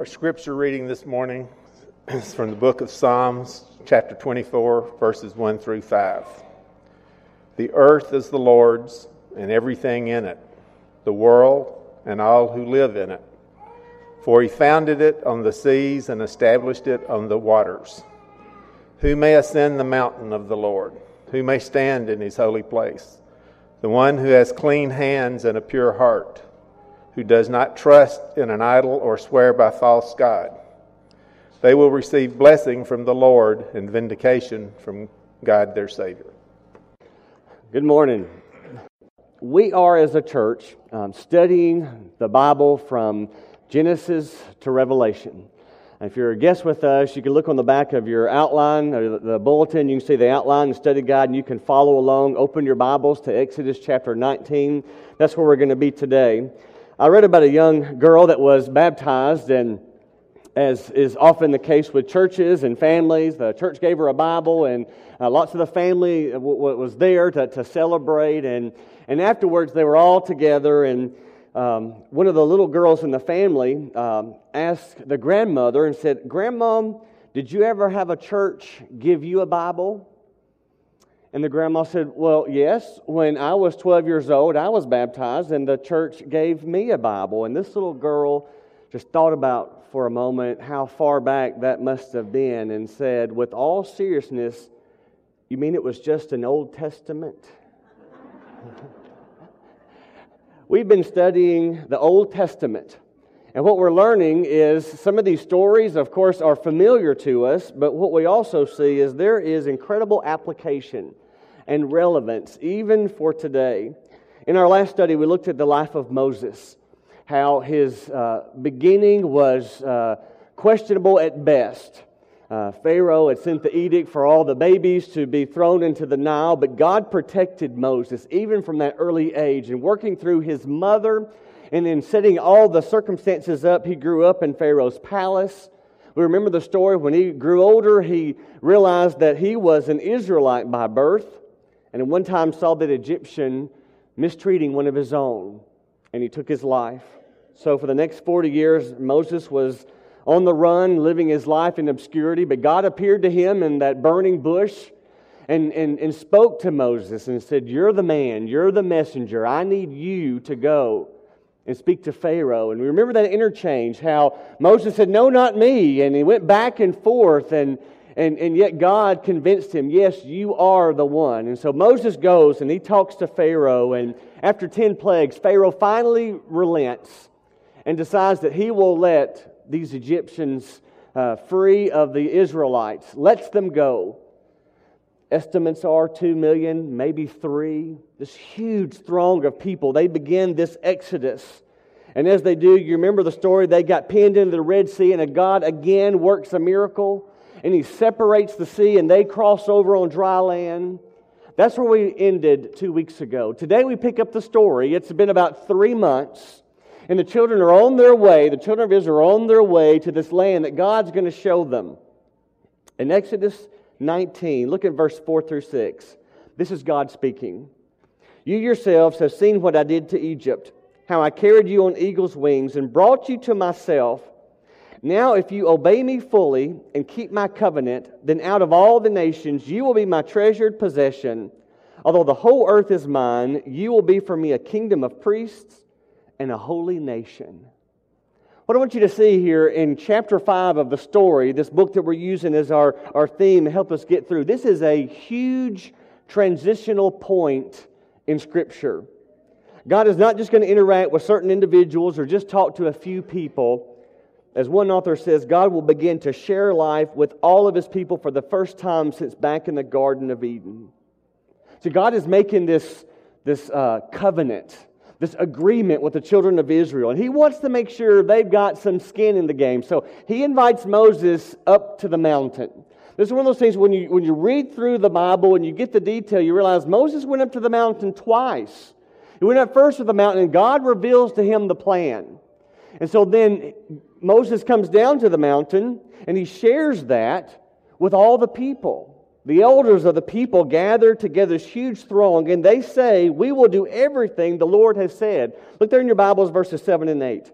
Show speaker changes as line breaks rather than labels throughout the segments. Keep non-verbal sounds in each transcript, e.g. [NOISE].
Our scripture reading this morning is from the book of Psalms, chapter 24, verses 1 through 5. The earth is the Lord's and everything in it, the world and all who live in it. For he founded it on the seas and established it on the waters. Who may ascend the mountain of the Lord? Who may stand in his holy place? The one who has clean hands and a pure heart, who does not trust in an idol or swear by false God. They will receive blessing from the Lord and vindication from God their Savior.
Good morning. We are, as a church, um, studying the Bible from Genesis to Revelation. If you're a guest with us, you can look on the back of your outline, or the bulletin. You can see the outline and study guide, and you can follow along. Open your Bibles to Exodus chapter 19. That's where we're going to be today. I read about a young girl that was baptized, and as is often the case with churches and families, the church gave her a Bible, and uh, lots of the family w- w- was there to, to celebrate. And, and afterwards, they were all together, and um, one of the little girls in the family um, asked the grandmother and said, Grandma, did you ever have a church give you a Bible? And the grandma said, Well, yes. When I was 12 years old, I was baptized, and the church gave me a Bible. And this little girl just thought about for a moment how far back that must have been and said, with all seriousness, You mean it was just an Old Testament? [LAUGHS] We've been studying the Old Testament. And what we're learning is some of these stories, of course, are familiar to us, but what we also see is there is incredible application and relevance even for today. In our last study, we looked at the life of Moses, how his uh, beginning was uh, questionable at best. Uh, Pharaoh had sent the edict for all the babies to be thrown into the Nile, but God protected Moses even from that early age. And working through his mother and then setting all the circumstances up, he grew up in Pharaoh's palace. We remember the story when he grew older, he realized that he was an Israelite by birth, and at one time saw that Egyptian mistreating one of his own, and he took his life. So for the next 40 years, Moses was on the run, living his life in obscurity. But God appeared to him in that burning bush and, and, and spoke to Moses and said, You're the man, you're the messenger. I need you to go and speak to Pharaoh. And we remember that interchange, how Moses said, No, not me. And he went back and forth, and, and, and yet God convinced him, Yes, you are the one. And so Moses goes and he talks to Pharaoh. And after 10 plagues, Pharaoh finally relents and decides that he will let these Egyptians uh, free of the Israelites, lets them go. Estimates are 2 million, maybe 3. This huge throng of people. They begin this exodus. And as they do, you remember the story, they got pinned into the Red Sea, and God again works a miracle, and He separates the sea, and they cross over on dry land. That's where we ended two weeks ago. Today we pick up the story. It's been about three months and the children are on their way, the children of Israel are on their way to this land that God's going to show them. In Exodus 19, look at verse 4 through 6. This is God speaking. You yourselves have seen what I did to Egypt, how I carried you on eagle's wings and brought you to myself. Now, if you obey me fully and keep my covenant, then out of all the nations you will be my treasured possession. Although the whole earth is mine, you will be for me a kingdom of priests and a holy nation. What I want you to see here in chapter 5 of the story, this book that we're using as our, our theme to help us get through, this is a huge transitional point in Scripture. God is not just going to interact with certain individuals or just talk to a few people. As one author says, God will begin to share life with all of his people for the first time since back in the Garden of Eden. So God is making this, this uh, covenant this agreement with the children of Israel. And he wants to make sure they've got some skin in the game. So he invites Moses up to the mountain. This is one of those things when you, when you read through the Bible and you get the detail, you realize Moses went up to the mountain twice. He went up first to the mountain, and God reveals to him the plan. And so then Moses comes down to the mountain and he shares that with all the people. The elders of the people gather together this huge throng, and they say, We will do everything the Lord has said. Look there in your Bibles, verses 7 and 8.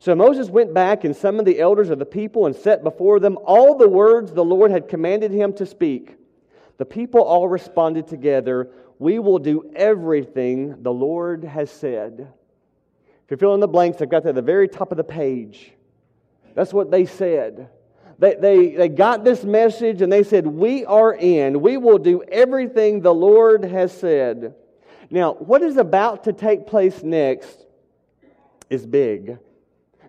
So Moses went back and summoned the elders of the people and set before them all the words the Lord had commanded him to speak. The people all responded together, We will do everything the Lord has said. If you fill in the blanks, I've got that at the very top of the page. That's what they said. They, they, they got this message and they said, We are in. We will do everything the Lord has said. Now, what is about to take place next is big.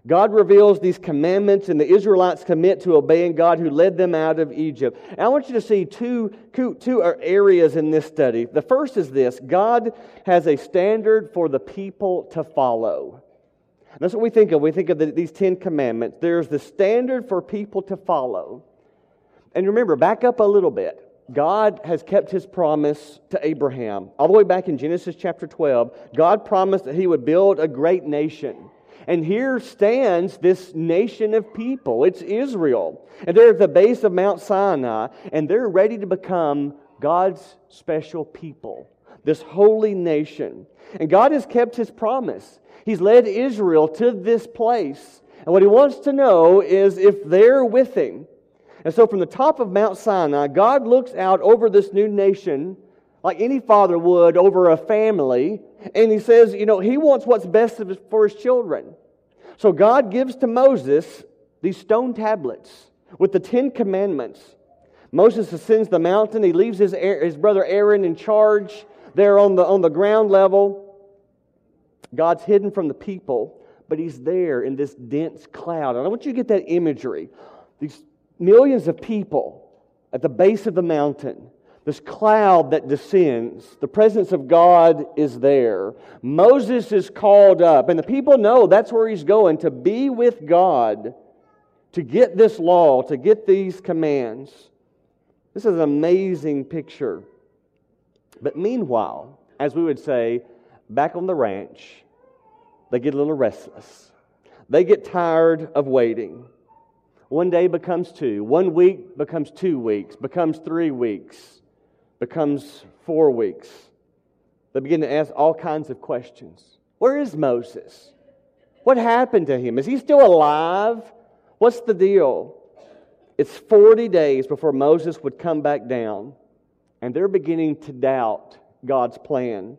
God reveals these commandments, and the Israelites commit to obeying God who led them out of Egypt. And I want you to see two, two areas in this study. The first is this God has a standard for the people to follow. That's what we think of. We think of the, these Ten Commandments. There's the standard for people to follow. And remember, back up a little bit. God has kept his promise to Abraham. All the way back in Genesis chapter 12, God promised that he would build a great nation. And here stands this nation of people. It's Israel. And they're at the base of Mount Sinai, and they're ready to become God's special people, this holy nation. And God has kept his promise. He's led Israel to this place. And what he wants to know is if they're with him. And so from the top of Mount Sinai, God looks out over this new nation like any father would over a family. And he says, you know, he wants what's best for his children. So God gives to Moses these stone tablets with the Ten Commandments. Moses ascends the mountain. He leaves his, his brother Aaron in charge there on the, on the ground level. God's hidden from the people, but he's there in this dense cloud. And I want you to get that imagery. These millions of people at the base of the mountain, this cloud that descends, the presence of God is there. Moses is called up, and the people know that's where he's going to be with God, to get this law, to get these commands. This is an amazing picture. But meanwhile, as we would say, back on the ranch, they get a little restless. They get tired of waiting. One day becomes two. One week becomes two weeks, becomes three weeks, becomes four weeks. They begin to ask all kinds of questions. Where is Moses? What happened to him? Is he still alive? What's the deal? It's 40 days before Moses would come back down, and they're beginning to doubt God's plan.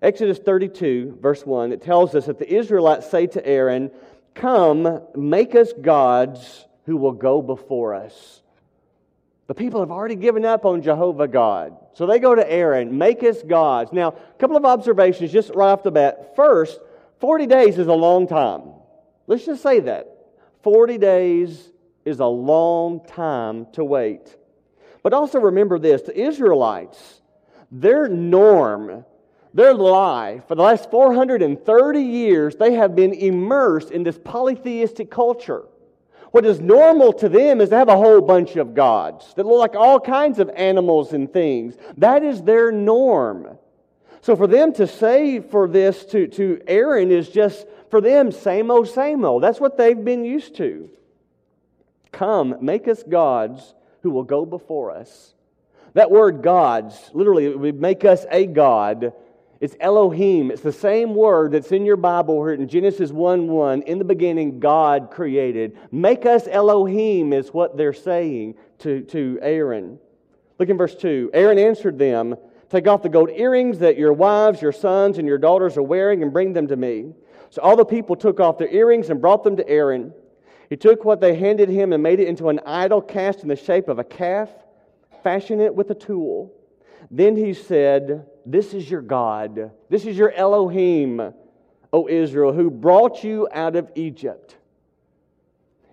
Exodus 32, verse 1, it tells us that the Israelites say to Aaron, Come, make us gods who will go before us. The people have already given up on Jehovah God. So they go to Aaron, make us gods. Now, a couple of observations just right off the bat. First, 40 days is a long time. Let's just say that. 40 days is a long time to wait. But also remember this the Israelites, their norm their life, for the last 430 years, they have been immersed in this polytheistic culture. What is normal to them is to have a whole bunch of gods that look like all kinds of animals and things. That is their norm. So for them to say for this to, to Aaron is just for them, same old, same old. That's what they've been used to. Come, make us gods who will go before us. That word gods, literally, it would make us a God it's Elohim. It's the same word that's in your Bible here in Genesis 1 1. In the beginning, God created. Make us Elohim, is what they're saying to, to Aaron. Look in verse 2. Aaron answered them Take off the gold earrings that your wives, your sons, and your daughters are wearing and bring them to me. So all the people took off their earrings and brought them to Aaron. He took what they handed him and made it into an idol cast in the shape of a calf, fashioned it with a tool. Then he said, This is your God. This is your Elohim, O Israel, who brought you out of Egypt.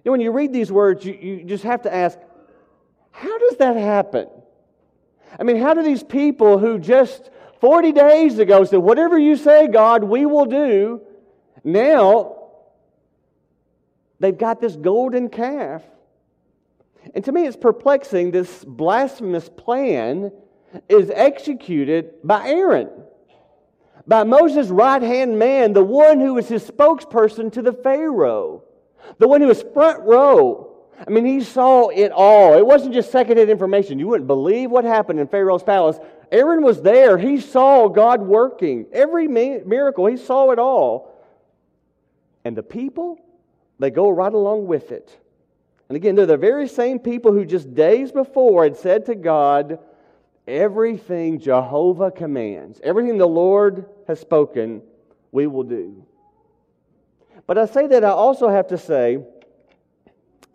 When you read these words, you, you just have to ask, how does that happen? I mean, how do these people who just 40 days ago said, Whatever you say, God, we will do, now they've got this golden calf. And to me, it's perplexing this blasphemous plan is executed by Aaron, by Moses' right hand man, the one who was his spokesperson to the Pharaoh, the one who was front row. I mean, he saw it all. It wasn't just secondhand information. You wouldn't believe what happened in Pharaoh's palace. Aaron was there. He saw God working. Every miracle, he saw it all. And the people, they go right along with it. And again, they're the very same people who just days before had said to God, Everything Jehovah commands, everything the Lord has spoken, we will do. But I say that I also have to say,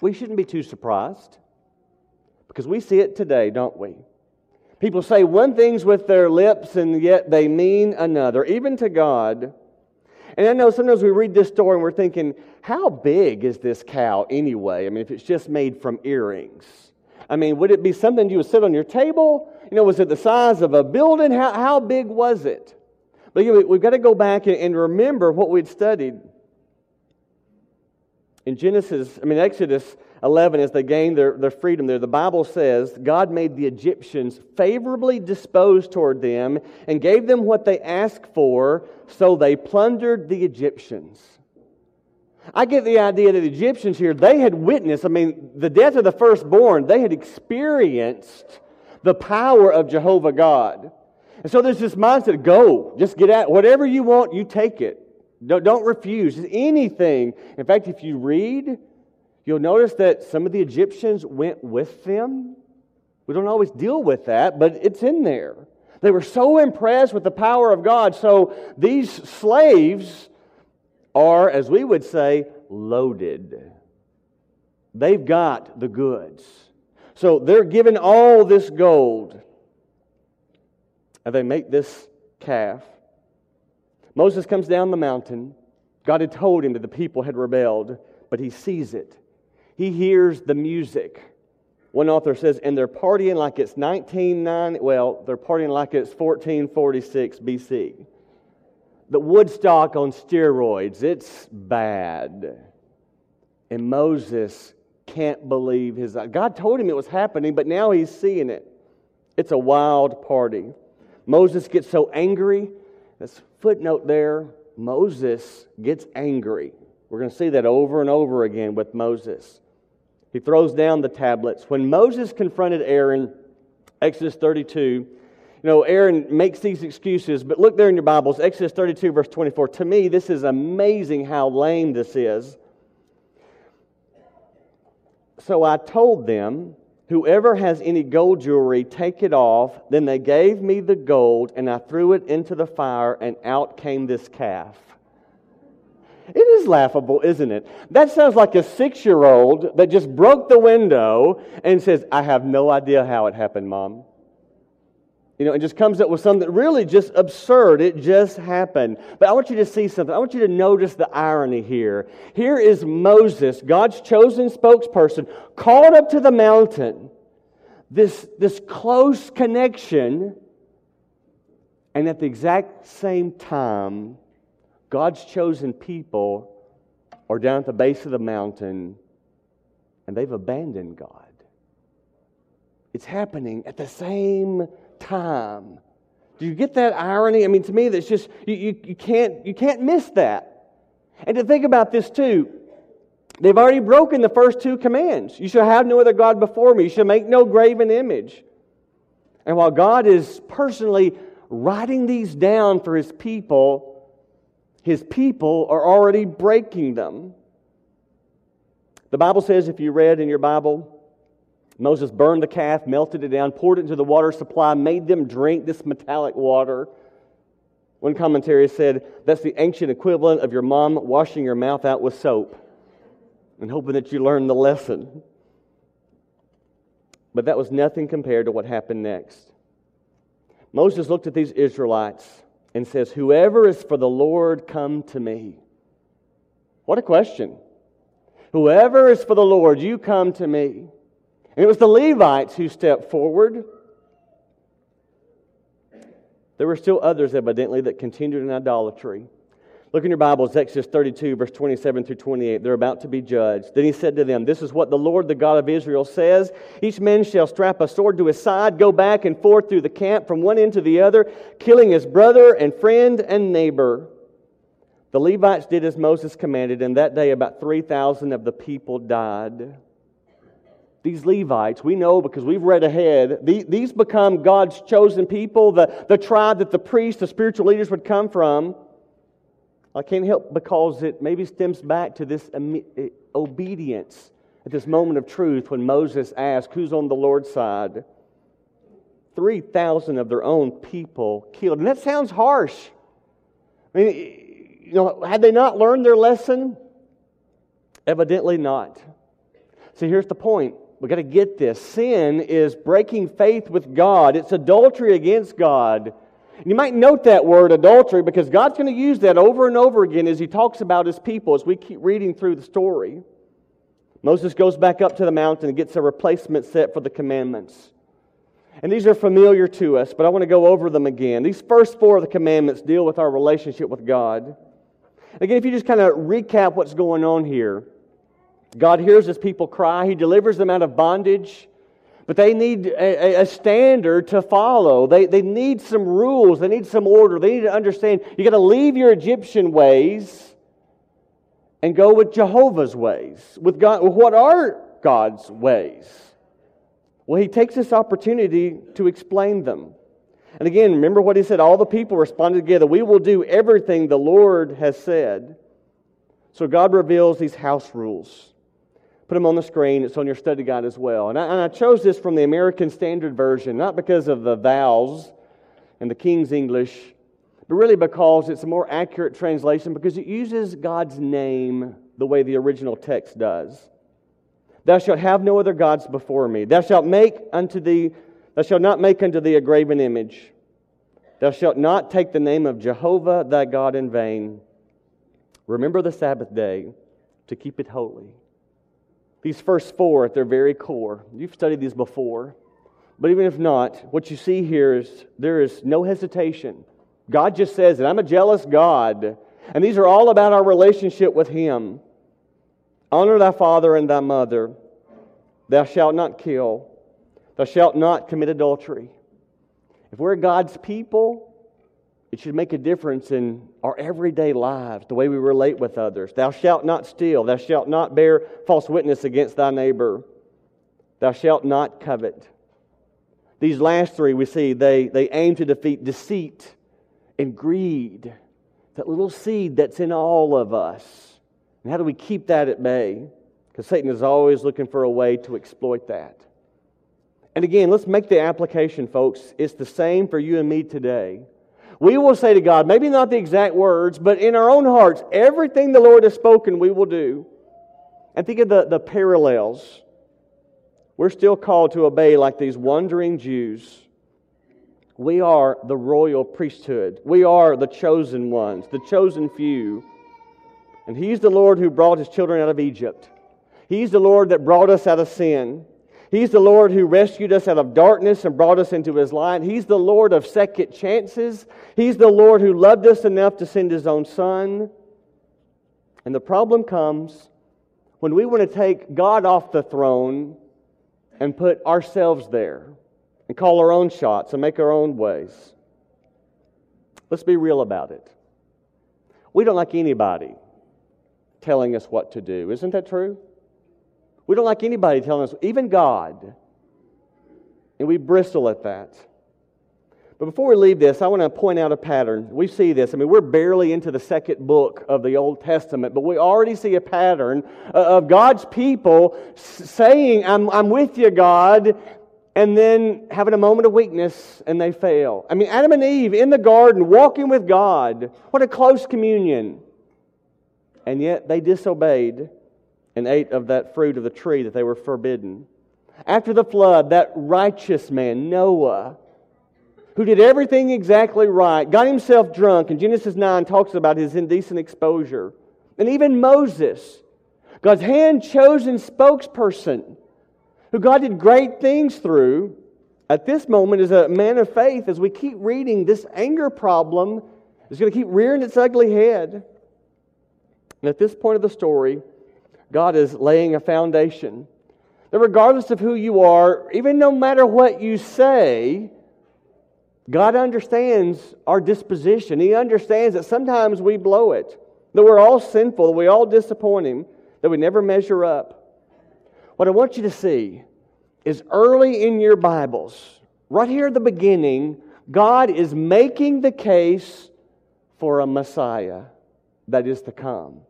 we shouldn't be too surprised because we see it today, don't we? People say one thing's with their lips and yet they mean another, even to God. And I know sometimes we read this story and we're thinking, how big is this cow anyway? I mean, if it's just made from earrings. I mean, would it be something you would sit on your table? You know, was it the size of a building? How, how big was it? But you know, we've got to go back and, remember what we'd studied. In Genesis, I mean, Exodus 11, as they gained their, their freedom there, the Bible says God made the Egyptians favorably disposed toward them and gave them what they asked for, so they plundered the Egyptians. I get the idea that the Egyptians here, they had witnessed, I mean, the death of the firstborn, they had experienced the power of Jehovah God. And so there's this mindset go, just get out, whatever you want, you take it. Don't, don't refuse anything. In fact, if you read, you'll notice that some of the Egyptians went with them. We don't always deal with that, but it's in there. They were so impressed with the power of God. So these slaves are, as we would say, loaded. They've got the goods. So they're given all this gold. And they make this calf. Moses comes down the mountain. God had told him that the people had rebelled, but he sees it. He hears the music. One author says, and they're partying like it's 1990, well, they're partying like it's 1446 BC the Woodstock on steroids. It's bad. And Moses can't believe his eyes. God told him it was happening, but now he's seeing it. It's a wild party. Moses gets so angry. This footnote there Moses gets angry. We're going to see that over and over again with Moses. He throws down the tablets. When Moses confronted Aaron, Exodus 32, you know, Aaron makes these excuses, but look there in your Bibles, Exodus 32, verse 24. To me, this is amazing how lame this is. So I told them, Whoever has any gold jewelry, take it off. Then they gave me the gold, and I threw it into the fire, and out came this calf. It is laughable, isn't it? That sounds like a six year old that just broke the window and says, I have no idea how it happened, Mom. You know, it just comes up with something really just absurd. It just happened. But I want you to see something. I want you to notice the irony here. Here is Moses, God's chosen spokesperson, called up to the mountain. This, this close connection. And at the exact same time, God's chosen people are down at the base of the mountain and they've abandoned God. It's happening at the same time. Do you get that irony? I mean, to me, that's just, you, you, you, can't, you can't miss that. And to think about this too, they've already broken the first two commands. You shall have no other God before me. You shall make no graven image. And while God is personally writing these down for his people, his people are already breaking them. The Bible says, if you read in your Bible, Moses burned the calf, melted it down, poured it into the water supply, made them drink this metallic water. One commentary said that's the ancient equivalent of your mom washing your mouth out with soap and hoping that you learn the lesson. But that was nothing compared to what happened next. Moses looked at these Israelites and says, Whoever is for the Lord, come to me. What a question. Whoever is for the Lord, you come to me. And it was the Levites who stepped forward. There were still others, evidently, that continued in idolatry. Look in your Bibles, Exodus 32, verse 27 through 28. They're about to be judged. Then he said to them, This is what the Lord, the God of Israel, says Each man shall strap a sword to his side, go back and forth through the camp from one end to the other, killing his brother and friend and neighbor. The Levites did as Moses commanded, and that day about 3,000 of the people died these Levites, we know because we've read ahead, these become God's chosen people, the, the tribe that the priests, the spiritual leaders would come from. I can't help because it maybe stems back to this eh, obedience at this moment of truth when Moses asked, Who's on the Lord's side? 3,000 of their own people killed. And that sounds harsh. I mean, you know, had they not learned their lesson? Evidently not. See, here's the point. We've got to get this. Sin is breaking faith with God, it's adultery against God. You might note that word adultery because God's going to use that over and over again as He talks about His people as we keep reading through the story. Moses goes back up to the mountain and gets a replacement set for the commandments. And these are familiar to us, but I want to go over them again. These first four of the commandments deal with our relationship with God. Again, if you just kind of recap what's going on here, God hears his people cry, he delivers them out of bondage, but they need a, a, standard to follow. They, they need some rules, they need some order, they need to understand you got to leave your Egyptian ways and go with Jehovah's ways, with God, what are God's ways. Well, he takes this opportunity to explain them. And again, remember what he said all the people responded together We will do everything the Lord has said. So God reveals these house rules. Put them on the screen. It's on your study guide as well. And I, and I chose this from the American Standard Version, not because of the vowels and the King's English, but really because it's a more accurate translation because it uses God's name the way the original text does. Thou shalt have no other gods before me. Thou shalt make unto thee, thou shalt not make unto thee a graven image. Thou shalt not take the name of Jehovah thy God in vain. Remember the Sabbath day to keep it holy. These first four at their very core, you've studied these before, but even if not, what you see here is there is no hesitation. God just says that I'm a jealous God. And these are all about our relationship with Him. Honor thy father and thy mother. Thou shalt not kill. Thou shalt not commit adultery. If we're God's people, it should make a difference in our everyday lives, the way we relate with others. Thou shalt not steal. Thou shalt not bear false witness against thy neighbor. Thou shalt not covet. These last three we see, they, they aim to defeat deceit and greed, that little seed that's in all of us. And how do we keep that at bay? Because Satan is always looking for a way to exploit that. And again, let's make the application, folks. It's the same for you and me today. We will say to God, maybe not the exact words, but in our own hearts, everything the Lord has spoken, we will do. And think of the, the parallels. We're still called to obey like these wandering Jews. We are the royal priesthood. We are the chosen ones, the chosen few. And He's the Lord who brought His children out of Egypt. He's the Lord that brought us out of sin. He's the Lord who rescued us out of darkness and brought us into His light. He's the Lord of second chances. He's the Lord who loved us enough to send His own Son. And the problem comes when we want to take God off the throne and put ourselves there and call our own shots and make our own ways. Let's be real about it. We don't like anybody telling us what to do. Isn't that true? We don't like anybody telling us, even God. And we bristle at that. But before we leave this, I want to point out a pattern. We see this. I mean, we're barely into the second book of the Old Testament, but we already see a pattern uh, of God's people saying, I'm, I'm with you, God, and then having a moment of weakness and they fail. I mean, Adam and Eve in the garden walking with God. What a close communion. And yet they disobeyed and ate of that fruit of the tree that they were forbidden. After the flood, that righteous man, Noah, who did everything exactly right, got himself drunk, and Genesis 9 talks about his indecent exposure. And even Moses, God's hand chosen spokesperson, who God did great things through, at this moment is a man of faith. As we keep reading, this anger problem is going to keep rearing its ugly head. And at this point of the story, God is laying a foundation that regardless of who you are, even no matter what you say, God understands our disposition. He understands that sometimes we blow it, that we're all sinful, that we all disappoint Him, that we never measure up. What I want you to see is early in your Bibles, right here at the beginning, God is making the case for a Messiah. that is to come.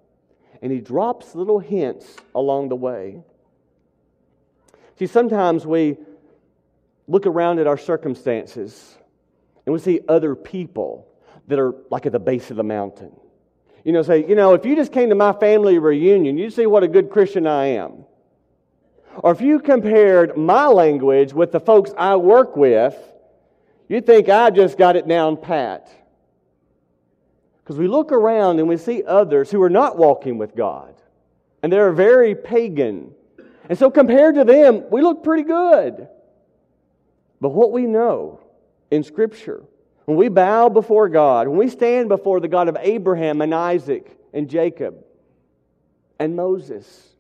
And he drops little hints along the way. See, sometimes we look around at our circumstances and we see other people that are like at the base of the mountain. You know, say, you know, if you just came to my family reunion, you'd see what a good Christian I am. Or if you compared my language with the folks I work with, you'd think I just got it down pat. Because we look around and we see others who are not walking with God, and they're very pagan. And so, compared to them, we look pretty good. But what we know in Scripture, when we bow before God, when we stand before the God of Abraham and Isaac and Jacob and Moses,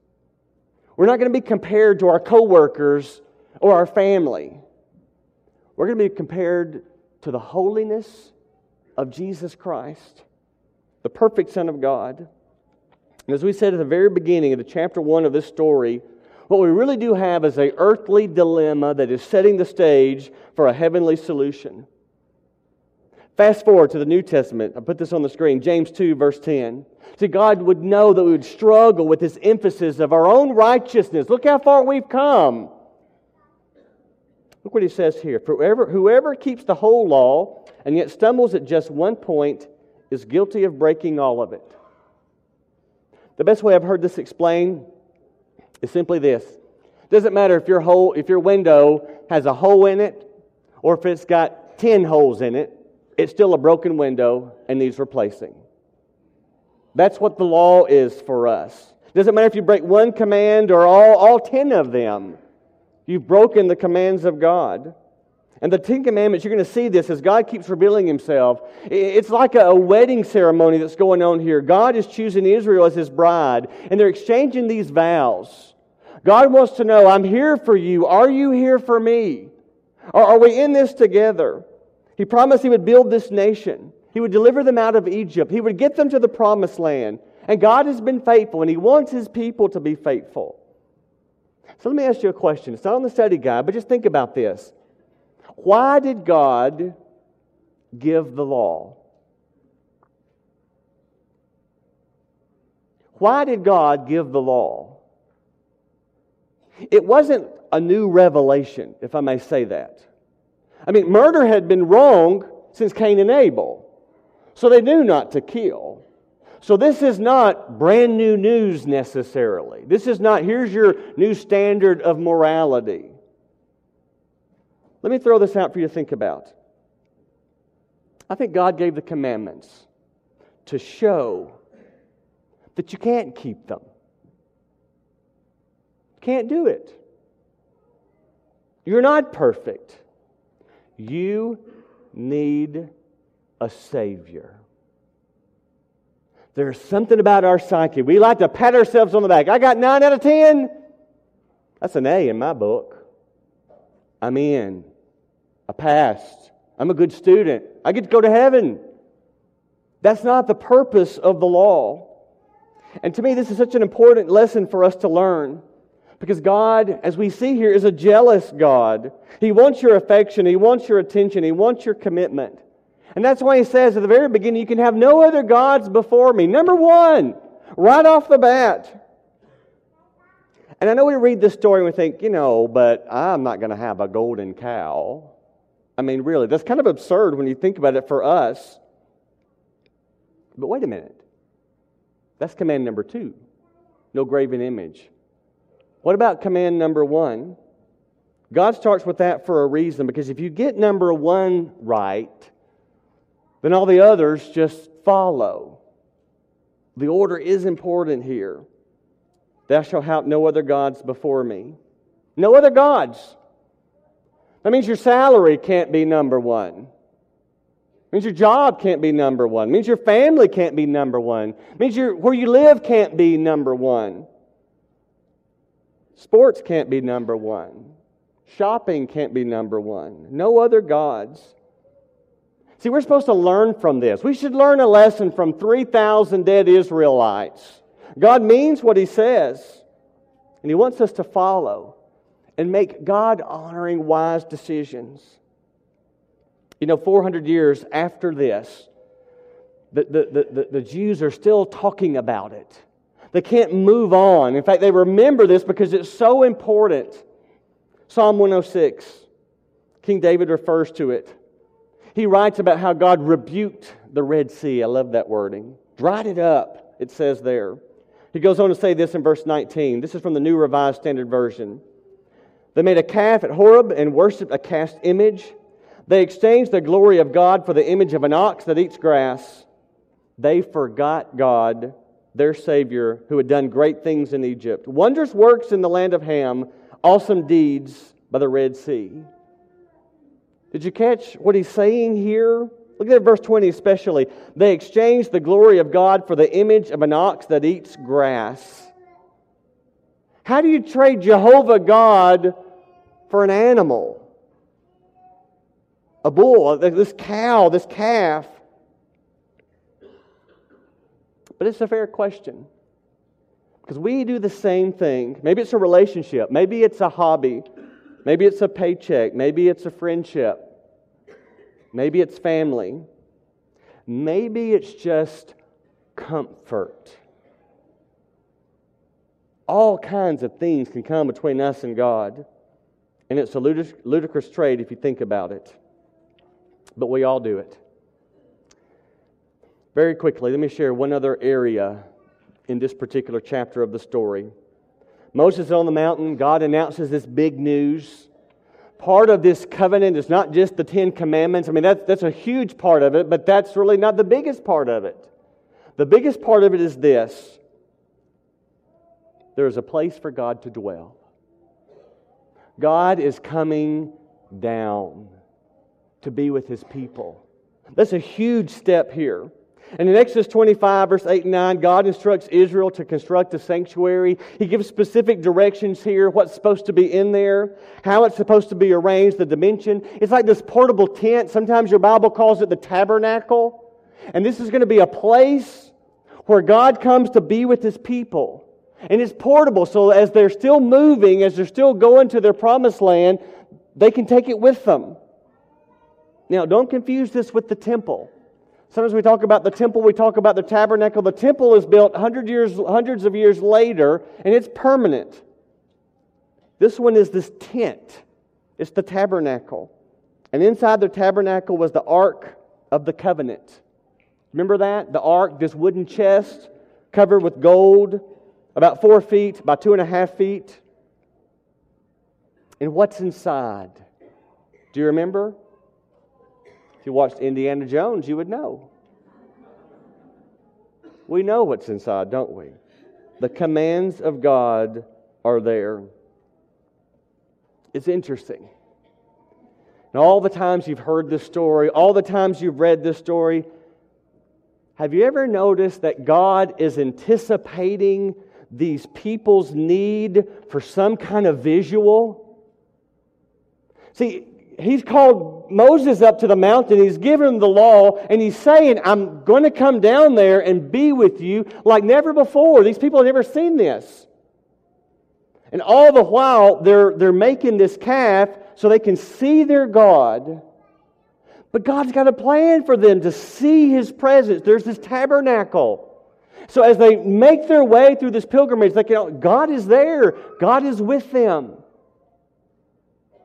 we're not going to be compared to our coworkers or our family. We're going to be compared to the holiness of Jesus Christ, the perfect Son of God. And as we said at the very beginning of the chapter one of this story, what we really do have is a earthly dilemma that is setting the stage for a heavenly solution. Fast forward to the New Testament. I put this on the screen. James 2, verse 10. See, God would know that we would struggle with this emphasis of our own righteousness. Look how far we've come. Look what he says here. Whoever, whoever keeps the whole law and yet stumbles at just one point is guilty of breaking all of it. The best way I've heard this explained is simply this. It doesn't matter if your hole, if your window has a hole in it or if it's got 10 holes in it it's still a broken window and needs replacing. That's what the law is for us. It Doesn't matter if you break one command or all, all 10 of them. You've broken the commands of God. And the Ten Commandments, you're going to see this as God keeps revealing Himself. It's like a wedding ceremony that's going on here. God is choosing Israel as His bride, and they're exchanging these vows. God wants to know, I'm here for you. Are you here for me? Or are we in this together? He promised he would build this nation. He would deliver them out of Egypt. He would get them to the promised land. And God has been faithful, and He wants His people to be faithful. So let me ask you a question. It's not on the study guide, but just think about this. Why did God give the law? Why did God give the law? It wasn't a new revelation, if I may say that. I mean, murder had been wrong since Cain and Abel. So they knew not to kill. So this is not brand new news necessarily. This is not, here's your new standard of morality. Let me throw this out for you to think about. I think God gave the commandments to show that you can't keep them. Can't do it. You're not perfect. You need a Savior. There's something about our psyche. We like to pat ourselves on the back. I got 9 out of 10. That's an A in my book. I'm in. I passed. I'm a good student. I get to go to heaven. That's not the purpose of the law. And to me, this is such an important lesson for us to learn. Because God, as we see here, is a jealous God. He wants your affection, He wants your attention, He wants your commitment. And that's why He says at the very beginning, You can have no other gods before me. Number one, right off the bat. And I know we read this story and we think, you know, but I'm not going to have a golden cow. I mean, really, that's kind of absurd when you think about it for us. But wait a minute. That's command number two no graven image. What about command number one? God starts with that for a reason because if you get number one right, then all the others just follow. The order is important here. Thou shalt have no other gods before me. No other gods. That means your salary can't be number one. It means your job can't be number one. It means your family can't be number one. It means your, where you live can't be number one. Sports can't be number one. Shopping can't be number one. No other gods. See, we're supposed to learn from this. We should learn a lesson from 3,000 dead Israelites. God means what He says, and He wants us to follow and make God honoring, wise decisions. You know, 400 years after this, the, the, the, the Jews are still talking about it. They can't move on. In fact, they remember this because it's so important. Psalm 106, King David refers to it. He writes about how God rebuked the Red Sea. I love that wording. Dried it up, it says there. He goes on to say this in verse 19. This is from the New Revised Standard Version. They made a calf at Horeb and worshiped a cast image. They exchanged the glory of God for the image of an ox that eats grass. They forgot God, their Savior, who had done great things in Egypt, wondrous works in the land of Ham, awesome deeds by the Red Sea. Did you catch what he's saying here? Look at verse 20 especially. They exchanged the glory of God for the image of an ox that eats grass. How do you trade Jehovah God for an animal? A bull, this cow, this calf. But it's a fair question. Because we do the same thing. Maybe it's a relationship, maybe it's a hobby, maybe it's a paycheck, maybe it's a friendship, maybe it's family, maybe it's just comfort all kinds of things can come between us and God. And it's a ludicrous trade if you think about it. But we all do it. Very quickly, let me share one other area in this particular chapter of the story. Moses is on the mountain. God announces this big news. Part of this covenant is not just the Ten Commandments. I mean, that's, that's a huge part of it, but that's really not the biggest part of it. The biggest part of it is this there is a place for God to dwell. God is coming down to be with his people. That's a huge step here. And in Exodus 25, verse 8 and 9, God instructs Israel to construct a sanctuary. He gives specific directions here, what's supposed to be in there, how it's supposed to be arranged, the dimension. It's like this portable tent. Sometimes your Bible calls it the tabernacle. And this is going to be a place where God comes to be with his people. And it's portable, so as they're still moving, as they're still going to their promised land, they can take it with them. Now, don't confuse this with the temple. Sometimes we talk about the temple, we talk about the tabernacle. The temple is built hundred years, hundreds of years later, and it's permanent. This one is this tent, it's the tabernacle. And inside the tabernacle was the Ark of the Covenant. Remember that? The Ark, this wooden chest covered with gold about four feet by two and a half feet. And what's inside? Do you remember? If you watched Indiana Jones, you would know. We know what's inside, don't we? The commands of God are there. It's interesting. And all the times you've heard this story, all the times you've read this story, have you ever noticed that God is anticipating these people's need for some kind of visual. See, he's called Moses up to the mountain, he's given him the law, and he's saying, I'm going to come down there and be with you like never before. These people have never seen this. And all the while, they're, they're making this calf so they can see their God. But God's got a plan for them to see his presence. There's this tabernacle. So as they make their way through this pilgrimage, they can, God is there, God is with them.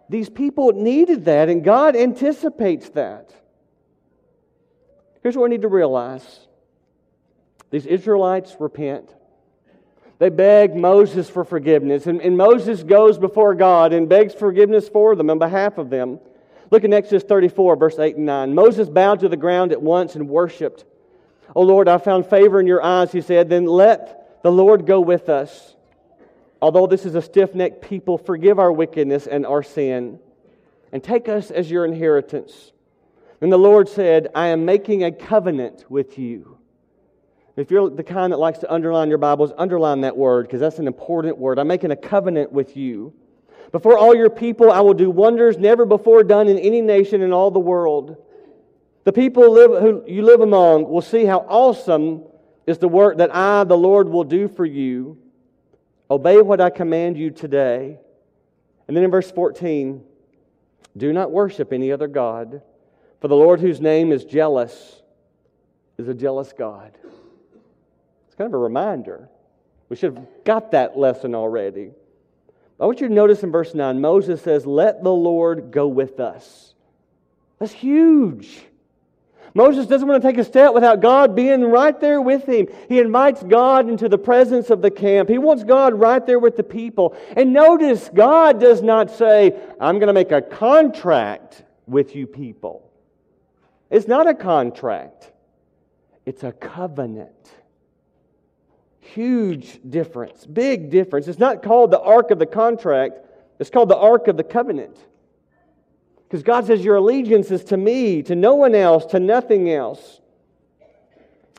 These people needed that, and God anticipates that. Here's what we need to realize these Israelites repent. They beg Moses for forgiveness, and, and Moses goes before God and begs forgiveness for them on behalf of them. Look in Exodus 34, verse 8 and 9. Moses bowed to the ground at once and worshiped. O Lord, I found favor in your eyes, he said. Then let the Lord go with us. Although this is a stiff necked people, forgive our wickedness and our sin, and take us as your inheritance. And the Lord said, I am making a covenant with you. If you're the kind that likes to underline your Bibles, underline that word because that's an important word. I'm making a covenant with you. Before all your people, I will do wonders never before done in any nation in all the world. The people live, who you live among will see how awesome is the work that I, the Lord, will do for you. Obey what I command you today. And then in verse 14, do not worship any other God, for the Lord, whose name is jealous, is a jealous God. It's kind of a reminder. We should have got that lesson already. I want you to notice in verse 9, Moses says, Let the Lord go with us. That's huge. Moses doesn't want to take a step without God being right there with him. He invites God into the presence of the camp. He wants God right there with the people. And notice, God does not say, I'm going to make a contract with you people. It's not a contract, it's a covenant. Huge difference, big difference. It's not called the Ark of the Contract, it's called the Ark of the Covenant. Because God says, Your allegiance is to me, to no one else, to nothing else.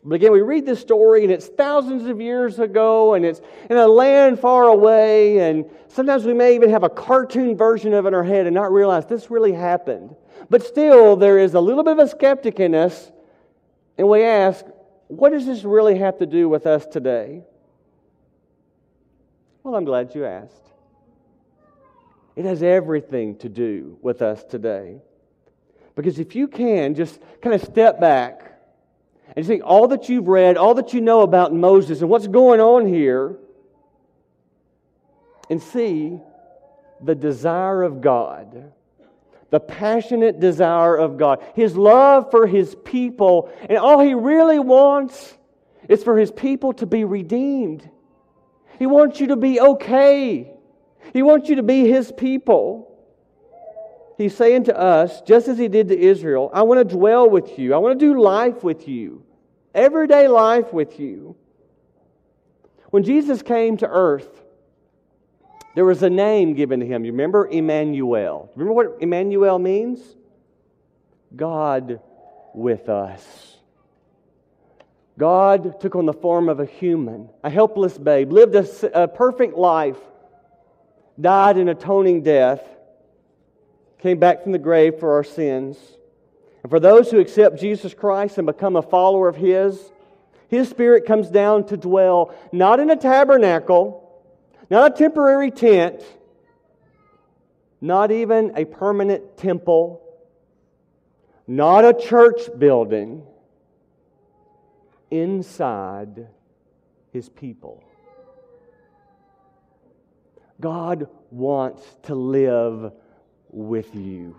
But again, we read this story, and it's thousands of years ago, and it's in a land far away, and sometimes we may even have a cartoon version of it in our head and not realize this really happened. But still, there is a little bit of a skeptic in us, and we ask, what does this really have to do with us today? Well, I'm glad you asked. It has everything to do with us today. Because if you can just kind of step back and you think all that you've read, all that you know about Moses and what's going on here, and see the desire of God, the passionate desire of God, His love for His people, and all He really wants is for His people to be redeemed. He wants you to be okay. He wants you to be His people. He's saying to us, just as He did to Israel, I want to dwell with you. I want to do life with you, everyday life with you. When Jesus came to earth, there was a name given to him. You remember Emmanuel? Remember what Emmanuel means? God with us. God took on the form of a human, a helpless babe, lived a, a perfect life died an atoning death, came back from the grave for our sins. And for those who accept Jesus Christ and become a follower of His, His Spirit comes down to dwell not in a tabernacle, not a temporary tent, not even a permanent temple, not a church building, inside His people. God wants to live with you,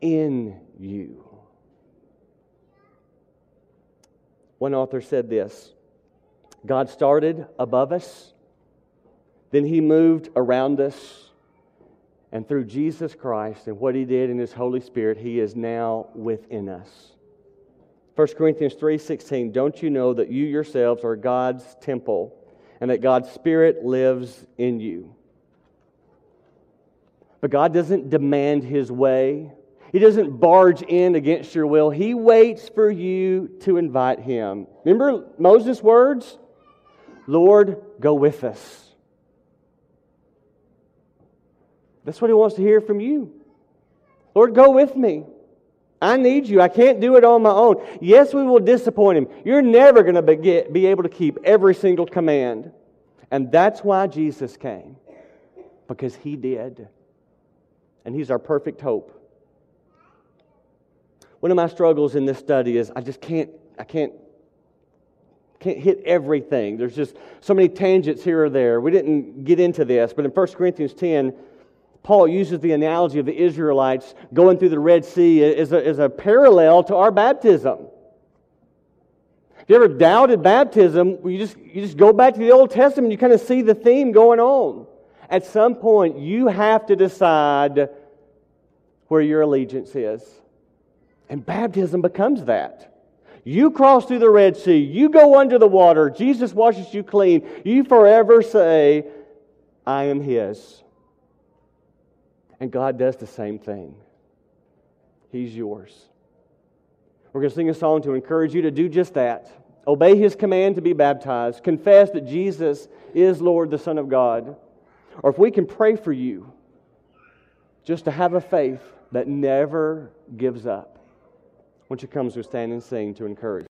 in you. One author said this God started above us, then He moved around us, and through Jesus Christ and what He did in His Holy Spirit, He is now within us. 1 Corinthians 3:16 Don't you know that you yourselves are God's temple and that God's Spirit lives in you. But God doesn't demand His way. He doesn't barge in against your will. He waits for you to invite Him. Remember Moses' words? Lord, go with us. That's what He wants to hear from you. Lord, go with me. I need you. I can't do it on my own. Yes, we will disappoint him. You're never going to be able to keep every single command. And that's why Jesus came, because he did. And he's our perfect hope. One of my struggles in this study is I just can't, I can't, can't hit everything. There's just so many tangents here or there. We didn't get into this, but in 1 Corinthians 10, Paul uses the analogy of the Israelites going through the Red Sea as a, as a parallel to our baptism. If you ever doubted baptism, you just, you just go back to the Old Testament, you kind of see the theme going on. At some point, you have to decide where your allegiance is. And baptism becomes that. You cross through the Red Sea, you go under the water, Jesus washes you clean, you forever say, I am His. And God does the same thing. He's yours. We're going to sing a song to encourage you to do just that. Obey His command to be baptized. Confess that Jesus is Lord, the Son of God. Or if we can pray for you, just to have a faith that never gives up. Won't you come as we stand and sing to encourage?